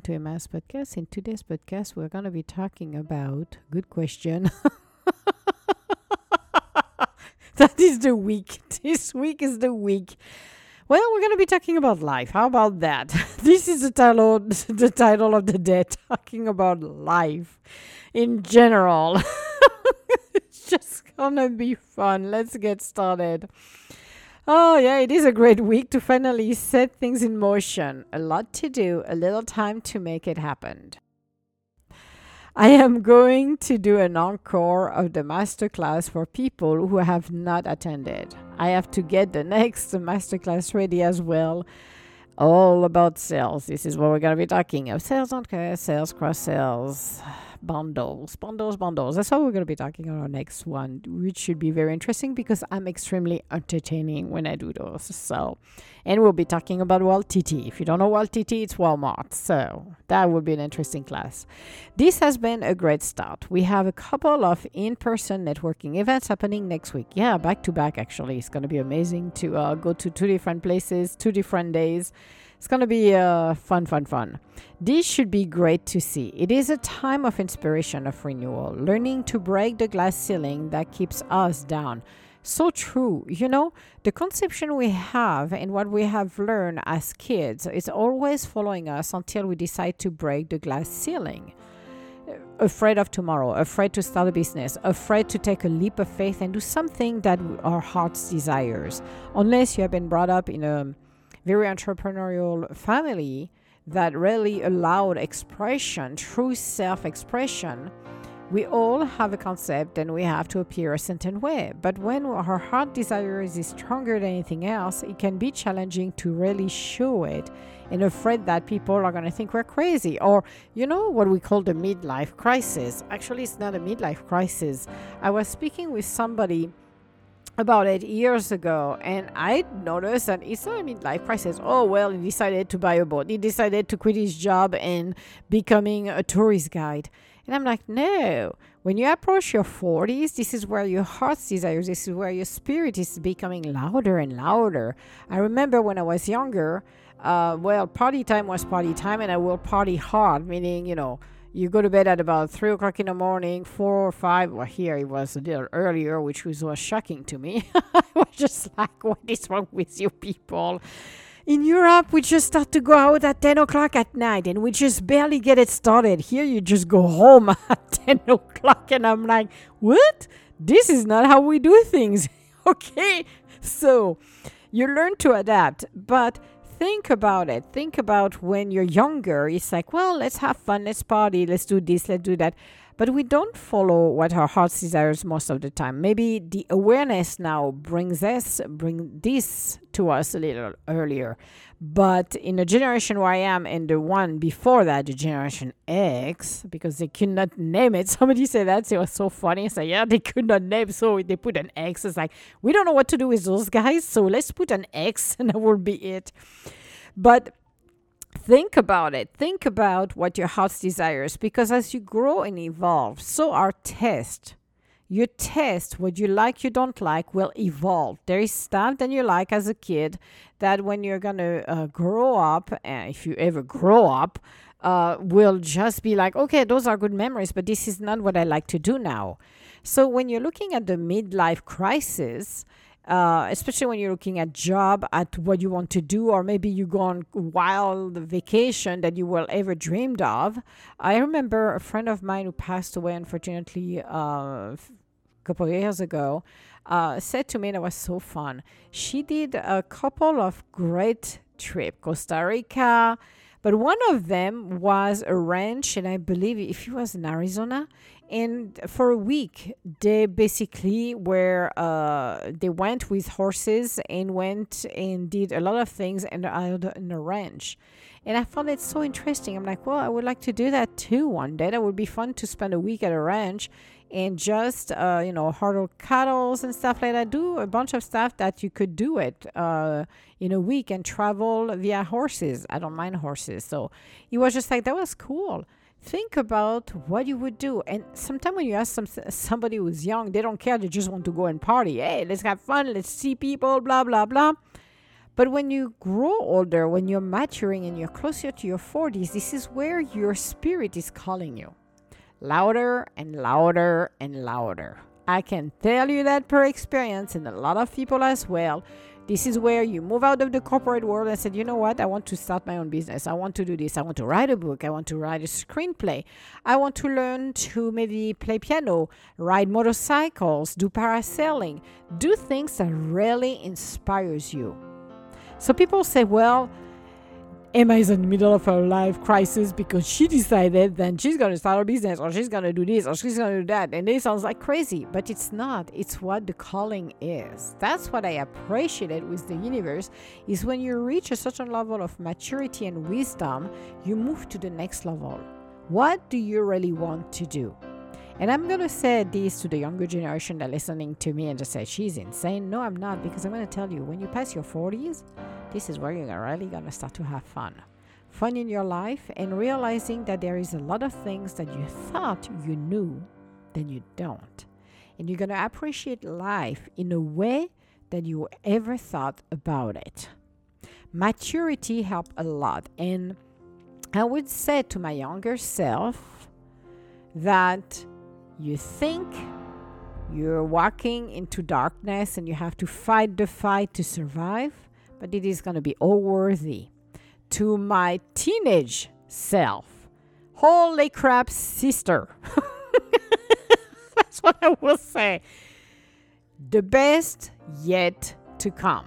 welcome to Emma's podcast. In today's podcast, we're going to be talking about good question. that is the week. This week is the week. Well, we're going to be talking about life. How about that? this is the title the title of the day talking about life in general. it's just going to be fun. Let's get started. Oh, yeah, it is a great week to finally set things in motion. A lot to do, a little time to make it happen. I am going to do an encore of the masterclass for people who have not attended. I have to get the next masterclass ready as well. All about sales. This is what we're going to be talking of sales on sales, cross sales bundles, bundles, bundles. That's what we're going to be talking on our next one, which should be very interesting because I'm extremely entertaining when I do those. So, and we'll be talking about Walt TT. If you don't know Walt TT, it's Walmart. So that would be an interesting class. This has been a great start. We have a couple of in-person networking events happening next week. Yeah, back to back. Actually, it's going to be amazing to uh, go to two different places, two different days. It's going to be uh, fun, fun, fun. This should be great to see. It is a time of inspiration, of renewal, learning to break the glass ceiling that keeps us down. So true. You know, the conception we have and what we have learned as kids is always following us until we decide to break the glass ceiling afraid of tomorrow, afraid to start a business, afraid to take a leap of faith and do something that our hearts desires. Unless you have been brought up in a very entrepreneurial family that really allowed expression, true self expression, we all have a concept and we have to appear a certain way. But when our heart desires is stronger than anything else, it can be challenging to really show it and afraid that people are going to think we're crazy. Or, you know, what we call the midlife crisis. Actually, it's not a midlife crisis. I was speaking with somebody about eight years ago, and I noticed that it's not a midlife crisis. Oh, well, he decided to buy a boat. He decided to quit his job and becoming a tourist guide. And I'm like, no. When you approach your 40s, this is where your heart's desires, this is where your spirit is becoming louder and louder. I remember when I was younger, uh, well, party time was party time, and I will party hard, meaning, you know, you go to bed at about three o'clock in the morning, four or five. Well, here it was a little earlier, which was, was shocking to me. I was just like, what is wrong with you people? In Europe, we just start to go out at 10 o'clock at night and we just barely get it started. Here, you just go home at 10 o'clock, and I'm like, what? This is not how we do things. okay, so you learn to adapt, but think about it. Think about when you're younger. It's like, well, let's have fun, let's party, let's do this, let's do that. But we don't follow what our hearts desires most of the time. Maybe the awareness now brings us bring this to us a little earlier. But in the generation where I am and the one before that, the generation X, because they could not name it. Somebody said that. It was so funny. Said, yeah, they could not name, so they put an X. It's like, we don't know what to do with those guys, so let's put an X and that will be it. But think about it. Think about what your heart's desires, because as you grow and evolve, so our test your taste, what you like, you don't like, will evolve. There is stuff that you like as a kid that when you're gonna uh, grow up, uh, if you ever grow up, uh, will just be like, okay, those are good memories, but this is not what I like to do now. So when you're looking at the midlife crisis, uh, especially when you're looking at job, at what you want to do, or maybe you go on wild vacation that you will ever dreamed of. I remember a friend of mine who passed away, unfortunately, uh, couple of years ago, uh, said to me, that was so fun. She did a couple of great trips, Costa Rica, but one of them was a ranch, and I believe if it was in Arizona, and for a week they basically were uh, they went with horses and went and did a lot of things and out in a ranch. And i found it so interesting. I'm like well i would like to do that too one day. That would be fun to spend a week at a ranch and just uh, you know hurdle cattle and stuff like that do a bunch of stuff that you could do it uh, in a week and travel via horses i don't mind horses so it was just like that was cool think about what you would do. And sometimes when you ask some, somebody who's young, they don't care. They just want to go and party. Hey, let's have fun. Let's see people, blah, blah, blah. But when you grow older, when you're maturing and you're closer to your 40s, this is where your spirit is calling you louder and louder and louder. I can tell you that per experience, and a lot of people as well. This is where you move out of the corporate world and said, you know what, I want to start my own business. I want to do this. I want to write a book. I want to write a screenplay. I want to learn to maybe play piano, ride motorcycles, do parasailing, do things that really inspires you. So people say, well, Emma is in the middle of her life crisis because she decided then she's going to start a business or she's going to do this or she's going to do that. And it sounds like crazy, but it's not. It's what the calling is. That's what I appreciated with the universe is when you reach a certain level of maturity and wisdom, you move to the next level. What do you really want to do? And I'm going to say this to the younger generation that listening to me and just say, she's insane. No, I'm not, because I'm going to tell you, when you pass your 40s, this is where you're really to start to have fun. Fun in your life and realizing that there is a lot of things that you thought you knew, then you don't. And you're to appreciate life in a way that you ever thought about it. Maturity helped a lot. And I would say to my younger self that you think you're walking into darkness and you have to fight the fight to survive but it is going to be all worthy. To my teenage self, holy crap, sister. That's what I will say. The best yet to come.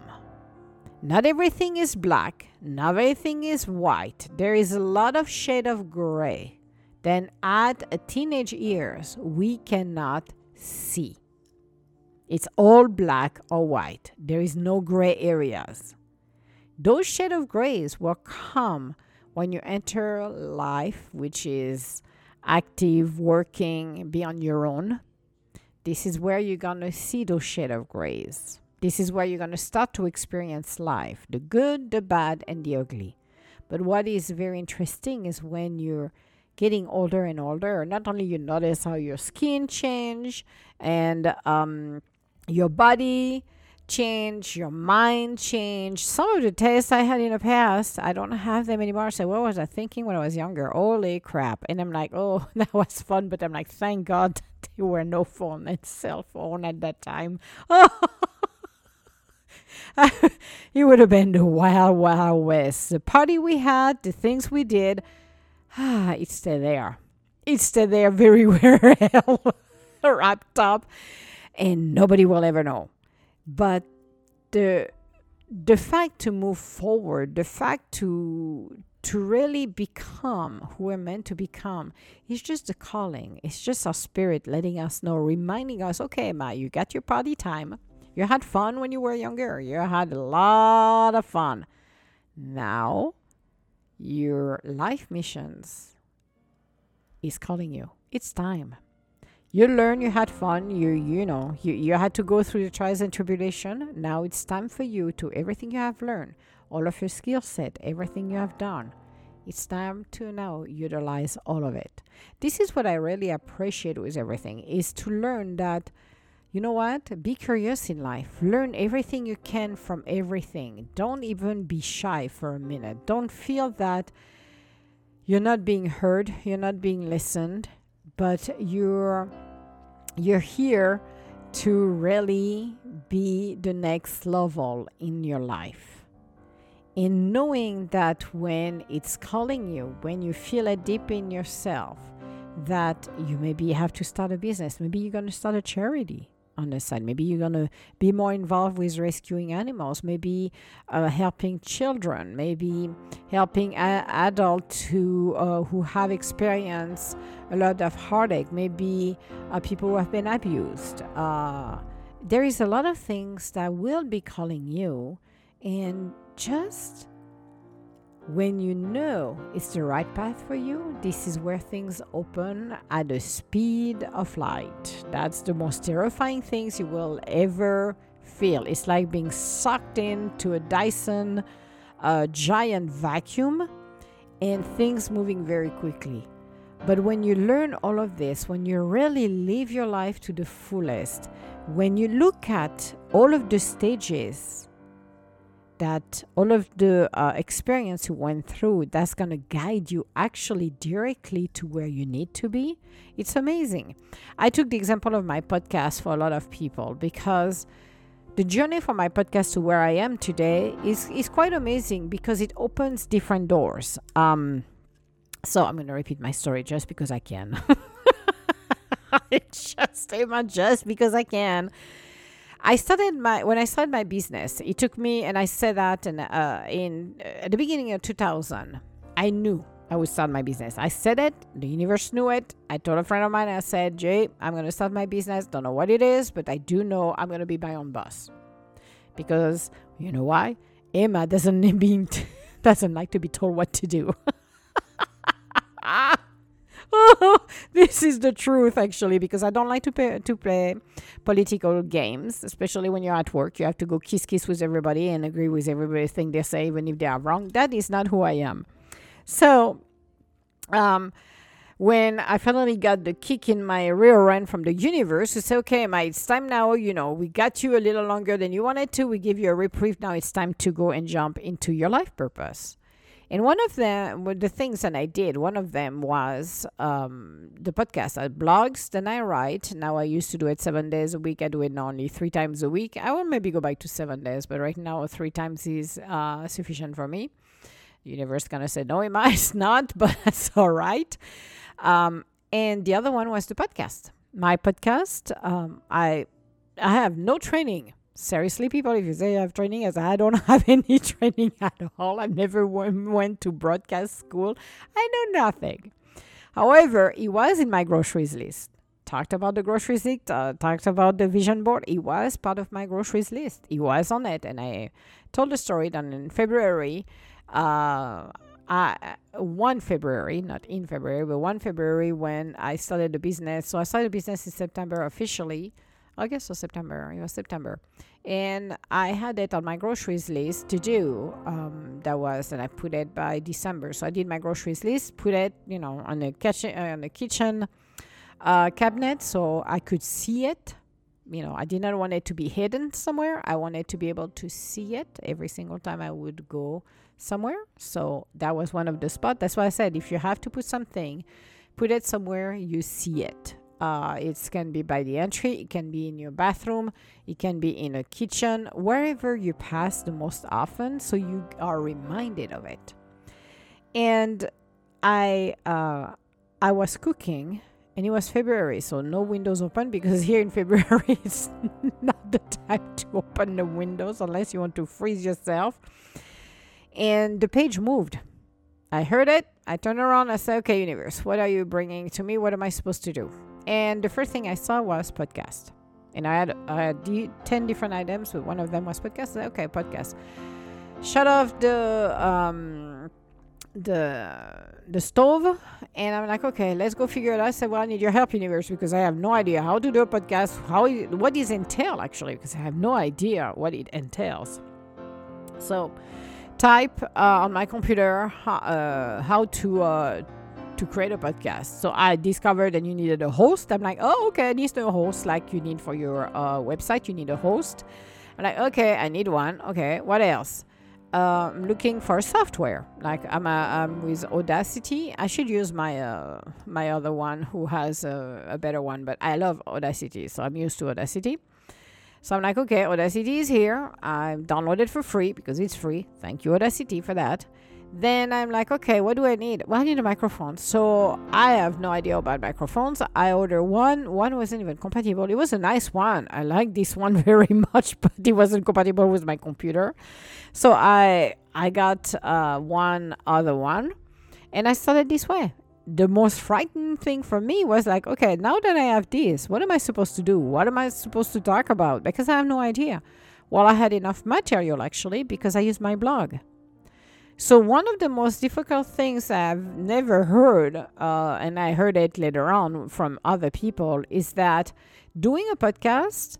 Not everything is black, not everything is white. There is a lot of shade of gray. Then at teenage years, we cannot see. It's all black or white. There is no gray areas. Those shade of grays will come when you enter life, which is active, working, be on your own. This is where you're going to see those shade of grays. This is where you're going to start to experience life the good, the bad, and the ugly. But what is very interesting is when you're getting older and older, not only you notice how your skin change and um, your body change, your mind change. Some of the tastes I had in the past, I don't have them anymore. So what was I thinking when I was younger? Holy crap. And I'm like, oh, that was fun. But I'm like, thank God there were no phone and cell phone at that time. Oh, it would have been the wild, wild west. The party we had, the things we did, ah, it's still there. It's still there very well wrapped up. And nobody will ever know but the the fact to move forward the fact to to really become who we're meant to become is just a calling. It's just our spirit letting us know reminding us okay ma you got your party time. You had fun when you were younger. You had a lot of fun. Now your life missions is calling you. It's time you learn you had fun you you know you, you had to go through the trials and tribulation. Now it's time for you to everything you have learned all of your skill set everything you have done. It's time to now utilize all of it. This is what i really appreciate with everything is to learn that you know what? Be curious in life. Learn everything you can from everything. Don't even be shy for a minute. Don't feel that you're not being heard you're not being listened but you're you're here to really be the next level in your life. In knowing that when it's calling you, when you feel it deep in yourself, that you maybe have to start a business, maybe you're going to start a charity on the side. Maybe you're going to be more involved with rescuing animals, maybe uh, helping children, maybe helping a- adults who, uh, who have experienced a lot of heartache, maybe uh, people who have been abused. Uh, there is a lot of things that will be calling you, and just when you know it's the right path for you, this is where things open at the speed of light. That's the most terrifying things you will ever feel. It's like being sucked into a Dyson uh, giant vacuum and things moving very quickly. But when you learn all of this, when you really live your life to the fullest, when you look at all of the stages that all of the uh, experience you went through that's going to guide you actually directly to where you need to be. It's amazing. I took the example of my podcast for a lot of people because the journey from my podcast to where i am today is, is quite amazing because it opens different doors. Um, so i'm going to repeat my story just because i can. Just Emma, just because i can I started my when I started my business. It took me, and I said that in uh, in uh, at the beginning of 2000. I knew I would start my business. I said it. The universe knew it. I told a friend of mine. I said, Jay, I'm going to start my business. Don't know what it is, but I do know I'm going to be my own boss. Because you know why? Emma doesn't mean doesn't like to be told what to do. this is the truth, actually, because I don't like to pay, to play political games, especially when you're at work. You have to go kiss kiss with everybody and agree with everything they say, even if they are wrong. That is not who I am. So, um, when I finally got the kick in my rear end from the universe to say, okay, my it's time now, you know, we got you a little longer than you wanted to. We give you a reprieve. Now it's time to go and jump into your life purpose. And one of the the things that I did, one of them was um, the podcast. I blogs, then I write. Now I used to do it seven days a week. I do it only three times a week. I will maybe go back to seven days, but right now three times is uh, sufficient for me. The universe kind of said, no, Emma, it's not, but that's all right. Um, and the other one was the podcast. My podcast, um, I I have no training seriously, people, if you say you have training, as I don't have any training at all. I've never went to broadcast school. I know nothing. However, it was in my groceries list. Talked about the groceries list, uh, talked about the vision board. It was part of my groceries list. It was on it. And I told the story that in February, uh, uh, 1 February, not in February, but 1 February when I started the business. So I started the business in September officially. August or September. It was September. And I had it on my groceries list to do. Um, that was, and I put it by December. So I did my groceries list, put it, you know, on the kitchen, uh, on the kitchen uh, cabinet, so I could see it. You know, I did not want it to be hidden somewhere. I wanted to be able to see it every single time I would go somewhere. So that was one of the spots. That's why I said if you have to put something, put it somewhere you see it. Uh, it can be by the entry, it can be in your bathroom, it can be in a kitchen, wherever you pass the most often, so you are reminded of it. And I, uh, I was cooking, and it was February, so no windows open because here in February it's not the time to open the windows unless you want to freeze yourself. And the page moved. I heard it. I turned around. I said, "Okay, universe, what are you bringing to me? What am I supposed to do?" And the first thing I saw was podcast. And I had, I had 10 different items, but one of them was podcast. Said, okay, podcast. Shut off the um, the the stove and i'm like okay let's go figure it out i said well i need your help universe because i have no idea how to do a podcast how what does entail actually because i have no idea what it entails so type uh, on my computer uh, how to uh, to create a podcast. So I discovered that you needed a host. I'm like, oh, okay, I need a host like you need for your uh, website. You need a host. I'm like, okay, I need one. Okay, what else? Uh, I'm looking for software. Like I'm, a, I'm with Audacity. I should use my uh, my other one who has a, a better one, but I love Audacity, so I'm used to Audacity. So I'm like, okay, Audacity is here. I downloaded for free because it's free. Thank you, Audacity, for that. Then I'm like, okay, what do I need? Well, I need a microphone. So I have no idea about microphones. I ordered one. One wasn't even compatible. It was a nice one. I like this one very much, but it wasn't compatible with my computer. So I I got uh, one other one, and I started this way. The most frightening thing for me was like, okay, now that I have this, what am I supposed to do? What am I supposed to talk about? Because I have no idea. Well, I had enough material actually because I used my blog. So, one of the most difficult things I've never heard, uh, and I heard it later on from other people, is that doing a podcast,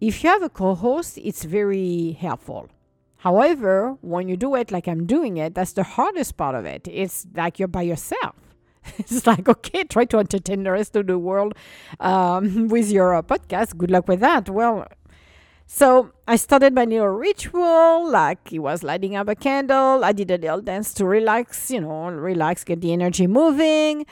if you have a co host, it's very helpful. However, when you do it like I'm doing it, that's the hardest part of it. It's like you're by yourself. it's like, okay, try to entertain the rest of the world um, with your uh, podcast. Good luck with that. Well, so I started my little ritual, like it was lighting up a candle. I did a little dance to relax, you know, relax, get the energy moving.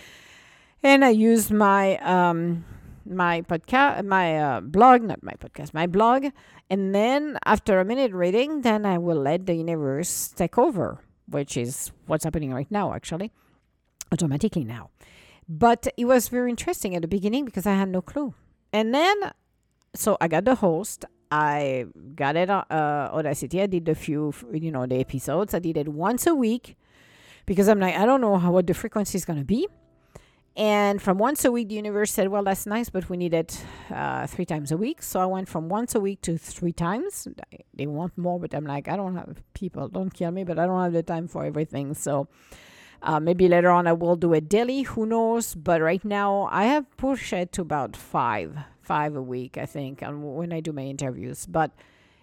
And I used my um, my podcast, my uh, blog, not my podcast, my blog. And then after a minute reading, then I will let the universe take over, which is what's happening right now, actually, automatically now. But it was very interesting at the beginning because I had no clue. And then, so I got the host. I got it on uh, Audacity. I did a few, you know, the episodes. I did it once a week because I'm like, I don't know how what the frequency is going to be. And from once a week, the universe said, Well, that's nice, but we need it uh, three times a week. So I went from once a week to three times. They want more, but I'm like, I don't have people, don't kill me, but I don't have the time for everything. So uh, maybe later on I will do a daily, who knows? But right now I have pushed it to about five, five a week, I think, and when I do my interviews. But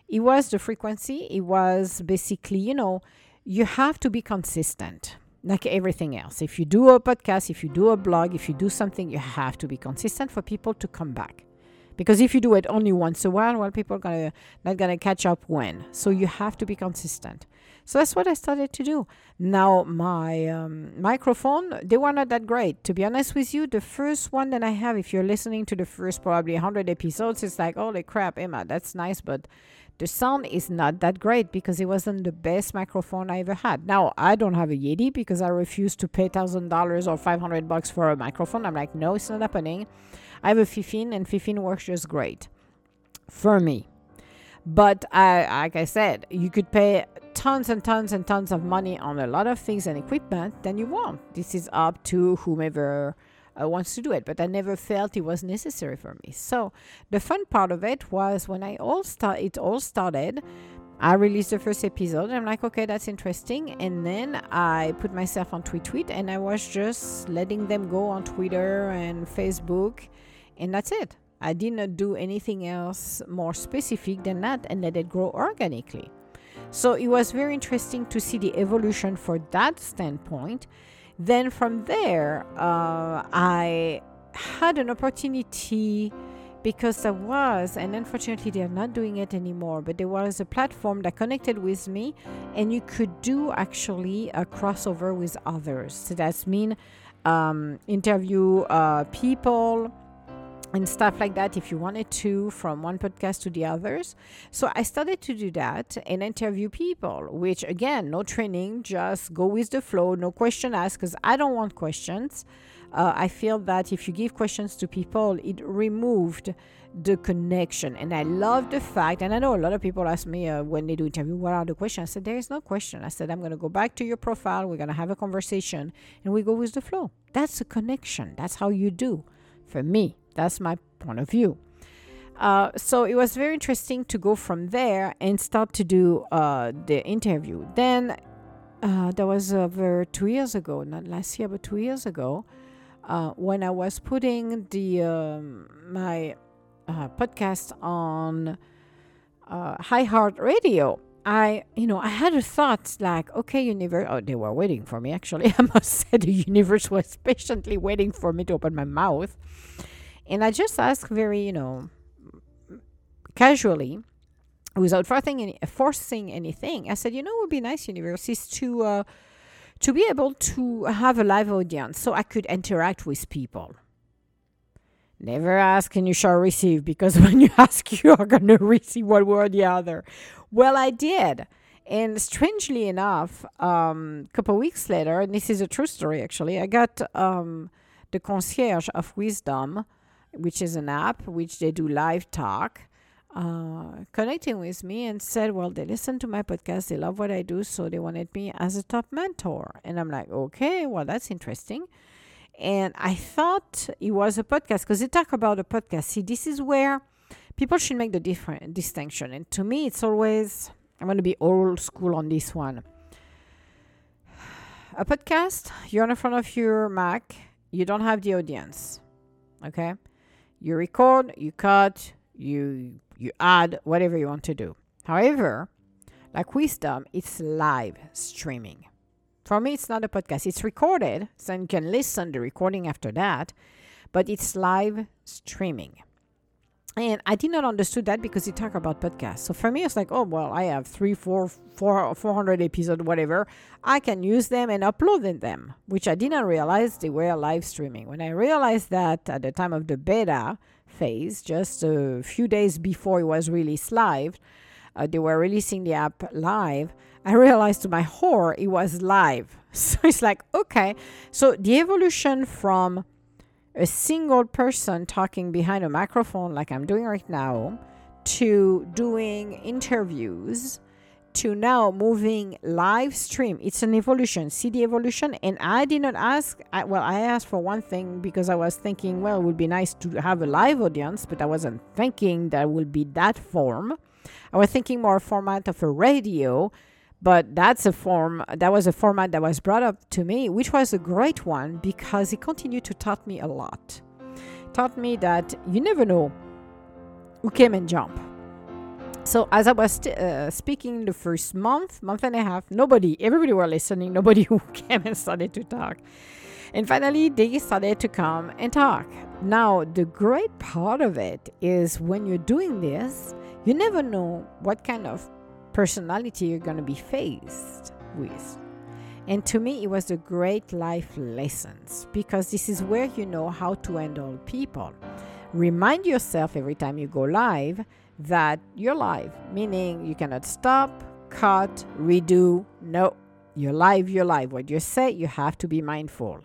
it was the frequency, it was basically, you know, you have to be consistent like everything else. If you do a podcast, if you do a blog, if you do something, you have to be consistent for people to come back. Because if you do it only once a while, well, people are gonna not gonna catch up when. So you have to be consistent. So that's what I started to do. Now my um, microphone, they were not that great. To be honest with you, the first one that I have, if you're listening to the first probably 100 episodes, it's like, holy crap, Emma, that's nice, but the sound is not that great because it wasn't the best microphone I ever had. Now I don't have a Yeti because I refuse to pay thousand dollars or five hundred bucks for a microphone. I'm like, no, it's not happening. I have a Fifine and Fifine works just great for me. But I, like I said, you could pay tons and tons and tons of money on a lot of things and equipment than you want. This is up to whomever uh, wants to do it, but I never felt it was necessary for me. So the fun part of it was when I all start, it all started. I released the first episode. I'm like, okay, that's interesting. And then I put myself on Tweet Tweet and I was just letting them go on Twitter and Facebook. And that's it. I did not do anything else more specific than that and let it grow organically. So it was very interesting to see the evolution for that standpoint. Then from there, uh, I had an opportunity because there was, and unfortunately they're not doing it anymore, but there was a platform that connected with me, and you could do actually a crossover with others. So that's mean um, interview uh, people and stuff like that if you wanted to from one podcast to the others. So i started to do that and interview people which again no training just go with the flow no question asked because i don't want questions. Uh, i feel that if you give questions to people it removed the connection. And i love the fact and i know a lot of people ask me uh, when they do interview what are the questions? I said there is no question. I said i'm going to go back to your profile we're going to have a conversation and we go with the flow. That's a connection. That's how you do. For me that's my point of view. Uh, so it was very interesting to go from there and start to do uh, the interview. Then uh, that was over two years ago, not last year, but two years ago, uh, when I was putting the um, my uh, podcast on uh, Heart Radio. I, you know, I had a thought like, okay, universe. Oh, they were waiting for me. Actually, I must say the universe was patiently waiting for me to open my mouth. And I just asked very, you know, casually, without forcing, any, forcing anything. I said, you know, it would be nice, universities, to uh, to be able to have a live audience so I could interact with people. Never ask and you shall receive because when you ask, you are going to receive one way or the other. Well, I did. And strangely enough, a um, couple weeks later, and this is a true story actually, I got um, the concierge of wisdom which is an app which they do live talk, uh, connecting with me and said, Well, they listen to my podcast, they love what I do, so they wanted me as a top mentor. And I'm like, Okay, well, that's interesting. And I thought it was a podcast because they talk about a podcast. See, this is where people should make the different distinction. And to me, it's always, I'm going to be old school on this one. A podcast, you're in front of your Mac, you don't have the audience. Okay? You record, you cut, you you add whatever you want to do. However, like wisdom, it's live streaming. For me, it's not a podcast. It's recorded, so you can listen the recording after that, but it's live streaming. And I did not understood that because he talked about podcasts. So for me, it's like, oh well, I have three, four, four, four hundred episodes, whatever. I can use them and upload them, which I didn't realize they were live streaming. When I realized that at the time of the beta phase, just a few days before it was released live, uh, they were releasing the app live. I realized to my horror it was live. So it's like, okay. So the evolution from a single person talking behind a microphone like I'm doing right now to doing interviews to now moving live stream. It's an evolution see the evolution. And i did not ask I, well i asked for one thing because i was thinking well it would be nice to have a live audience but i wasn't thinking that would be that form. I was thinking more format of a radio but that's a form that was a format that was brought up to me which was a great one because it continued to taught me a lot. Taught me that you never know who came and jump. So as i was st- uh, speaking the first month month and a half nobody everybody were listening nobody who came and started to talk. And finally they started to come and talk. Now the great part of it is when you're doing this you never know what kind of personality you're going to be faced with. And to me, it was a great life lessons because this is where you know how to handle people. Remind yourself every time you go live that you're live, meaning you cannot stop, cut, redo. No, you're live, you're live. What you say, you have to be mindful.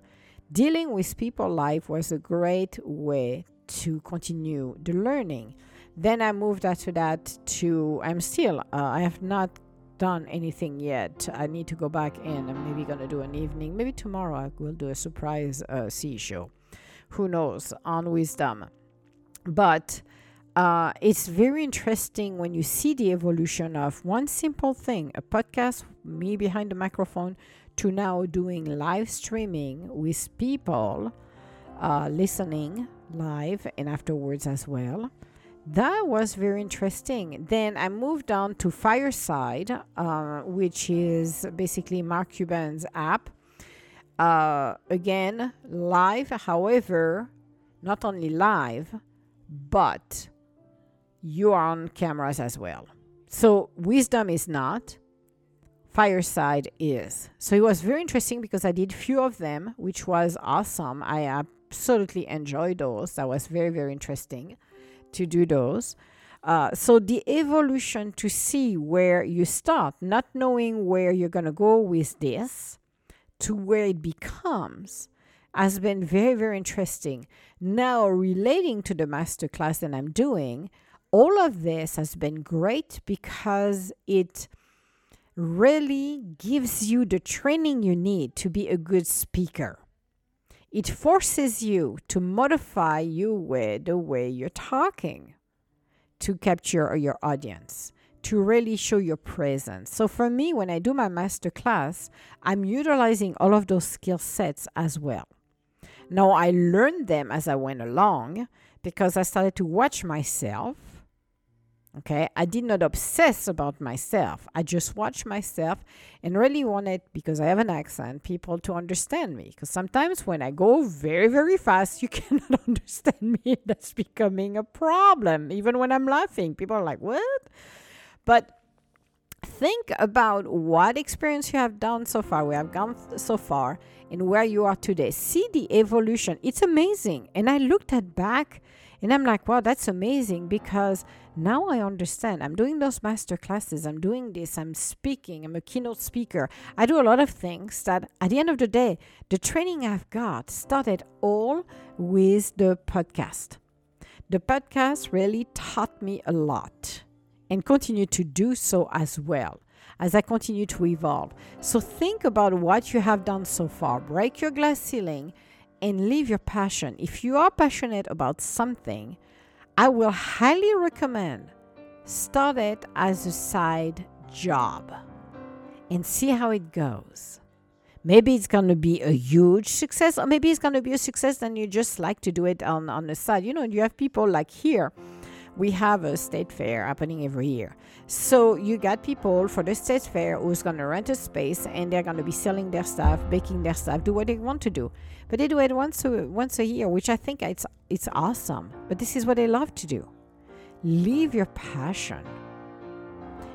Dealing with people live was a great way to continue the learning. Then I moved after that to, I'm still, uh, I have not done anything yet. I need to go back in. I'm maybe going to do an evening. Maybe tomorrow I will do a surprise uh, C show. Who knows? On wisdom. But uh, it's very interesting when you see the evolution of one simple thing a podcast, me behind the microphone, to now doing live streaming with people uh, listening live and afterwards as well that was very interesting. Then I moved on to Fireside, uh, which is basically Mark Cuban's app. Uh, again, live, however, not only live, but you are on cameras as well. So, Wisdom is not, Fireside is. So, it was very interesting because I did few of them, which was awesome. I absolutely enjoyed those. That was very, very interesting to do those. Uh, so the evolution to see where you start, not knowing where you're going to go with this, to where it becomes, has been very, very interesting. Now, relating to the masterclass that I'm doing, all of this has been great because it really gives you the training you need to be a good speaker. It forces you to modify you with the way you're talking to capture your audience, to really show your presence. So for me, when I do my master class, I'm utilizing all of those skill sets as well. Now I learned them as I went along because I started to watch myself Okay, I did not obsess about myself. I just watched myself and really wanted, because I have an accent, people to understand me. Because sometimes when I go very, very fast, you cannot understand me. That's becoming a problem. Even when I'm laughing, people are like, what? But think about what experience you have done so far, we have gone so far, and where you are today. See the evolution. It's amazing. And I looked at back and I'm like, wow, that's amazing because now I understand. I'm doing those master classes, I'm doing this, I'm speaking, I'm a keynote speaker. I do a lot of things that at the end of the day, the training I've got started all with the podcast. The podcast really taught me a lot and continue to do so as well as I continue to evolve. So think about what you have done so far. Break your glass ceiling and live your passion. If you are passionate about something, I will highly recommend start it as a side job and see how it goes. Maybe it's going to be a huge success, or maybe it's going to be a success and you just like to do it on, on the side. You know, you have people like here we have a state fair happening every year. So you got people for the state fair who's going to rent a space and they're going to be selling their stuff, baking their stuff, do what they want to do. But they do it once a, once a year, which I think it's it's awesome. But this is what they love to do. Live your passion.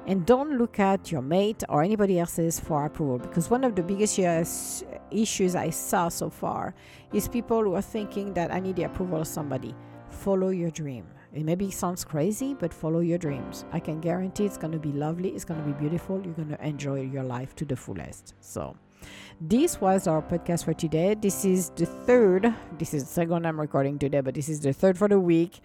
And don't look at your mate or anybody else's for approval because one of the biggest issues I saw so far is people who are thinking that I need the approval of somebody. Follow your dream it maybe sounds crazy, but follow your dreams. I can guarantee it's going to be lovely, it's going to be beautiful, you're going to enjoy your life to the fullest. So, this was our podcast for today. This is the third, this is the second I'm recording today, but this is the third for the week.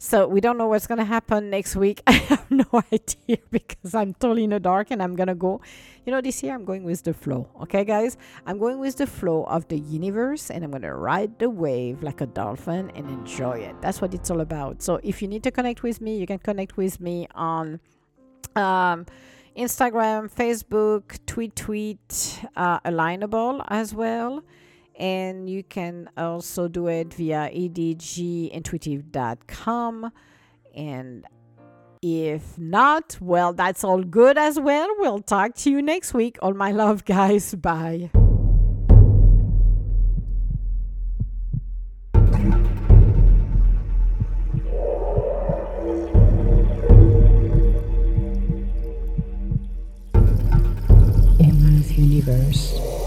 So we don't know what's going to happen next week. I have no idea because I'm totally in the dark and I'm going to go. You know, this year I'm going with the flow. Okay, guys? I'm going with the flow of the universe and I'm going to ride the wave like a dolphin and enjoy it. That's what it's all about. So if you need to connect with me, you can connect with me on. Um, Instagram, Facebook, Tweet Tweet, uh, Alignable as well. And you can also do it via edgintuitive.com and if not well that's all good as well. We'll talk to you next week. All my love guys. Bye universe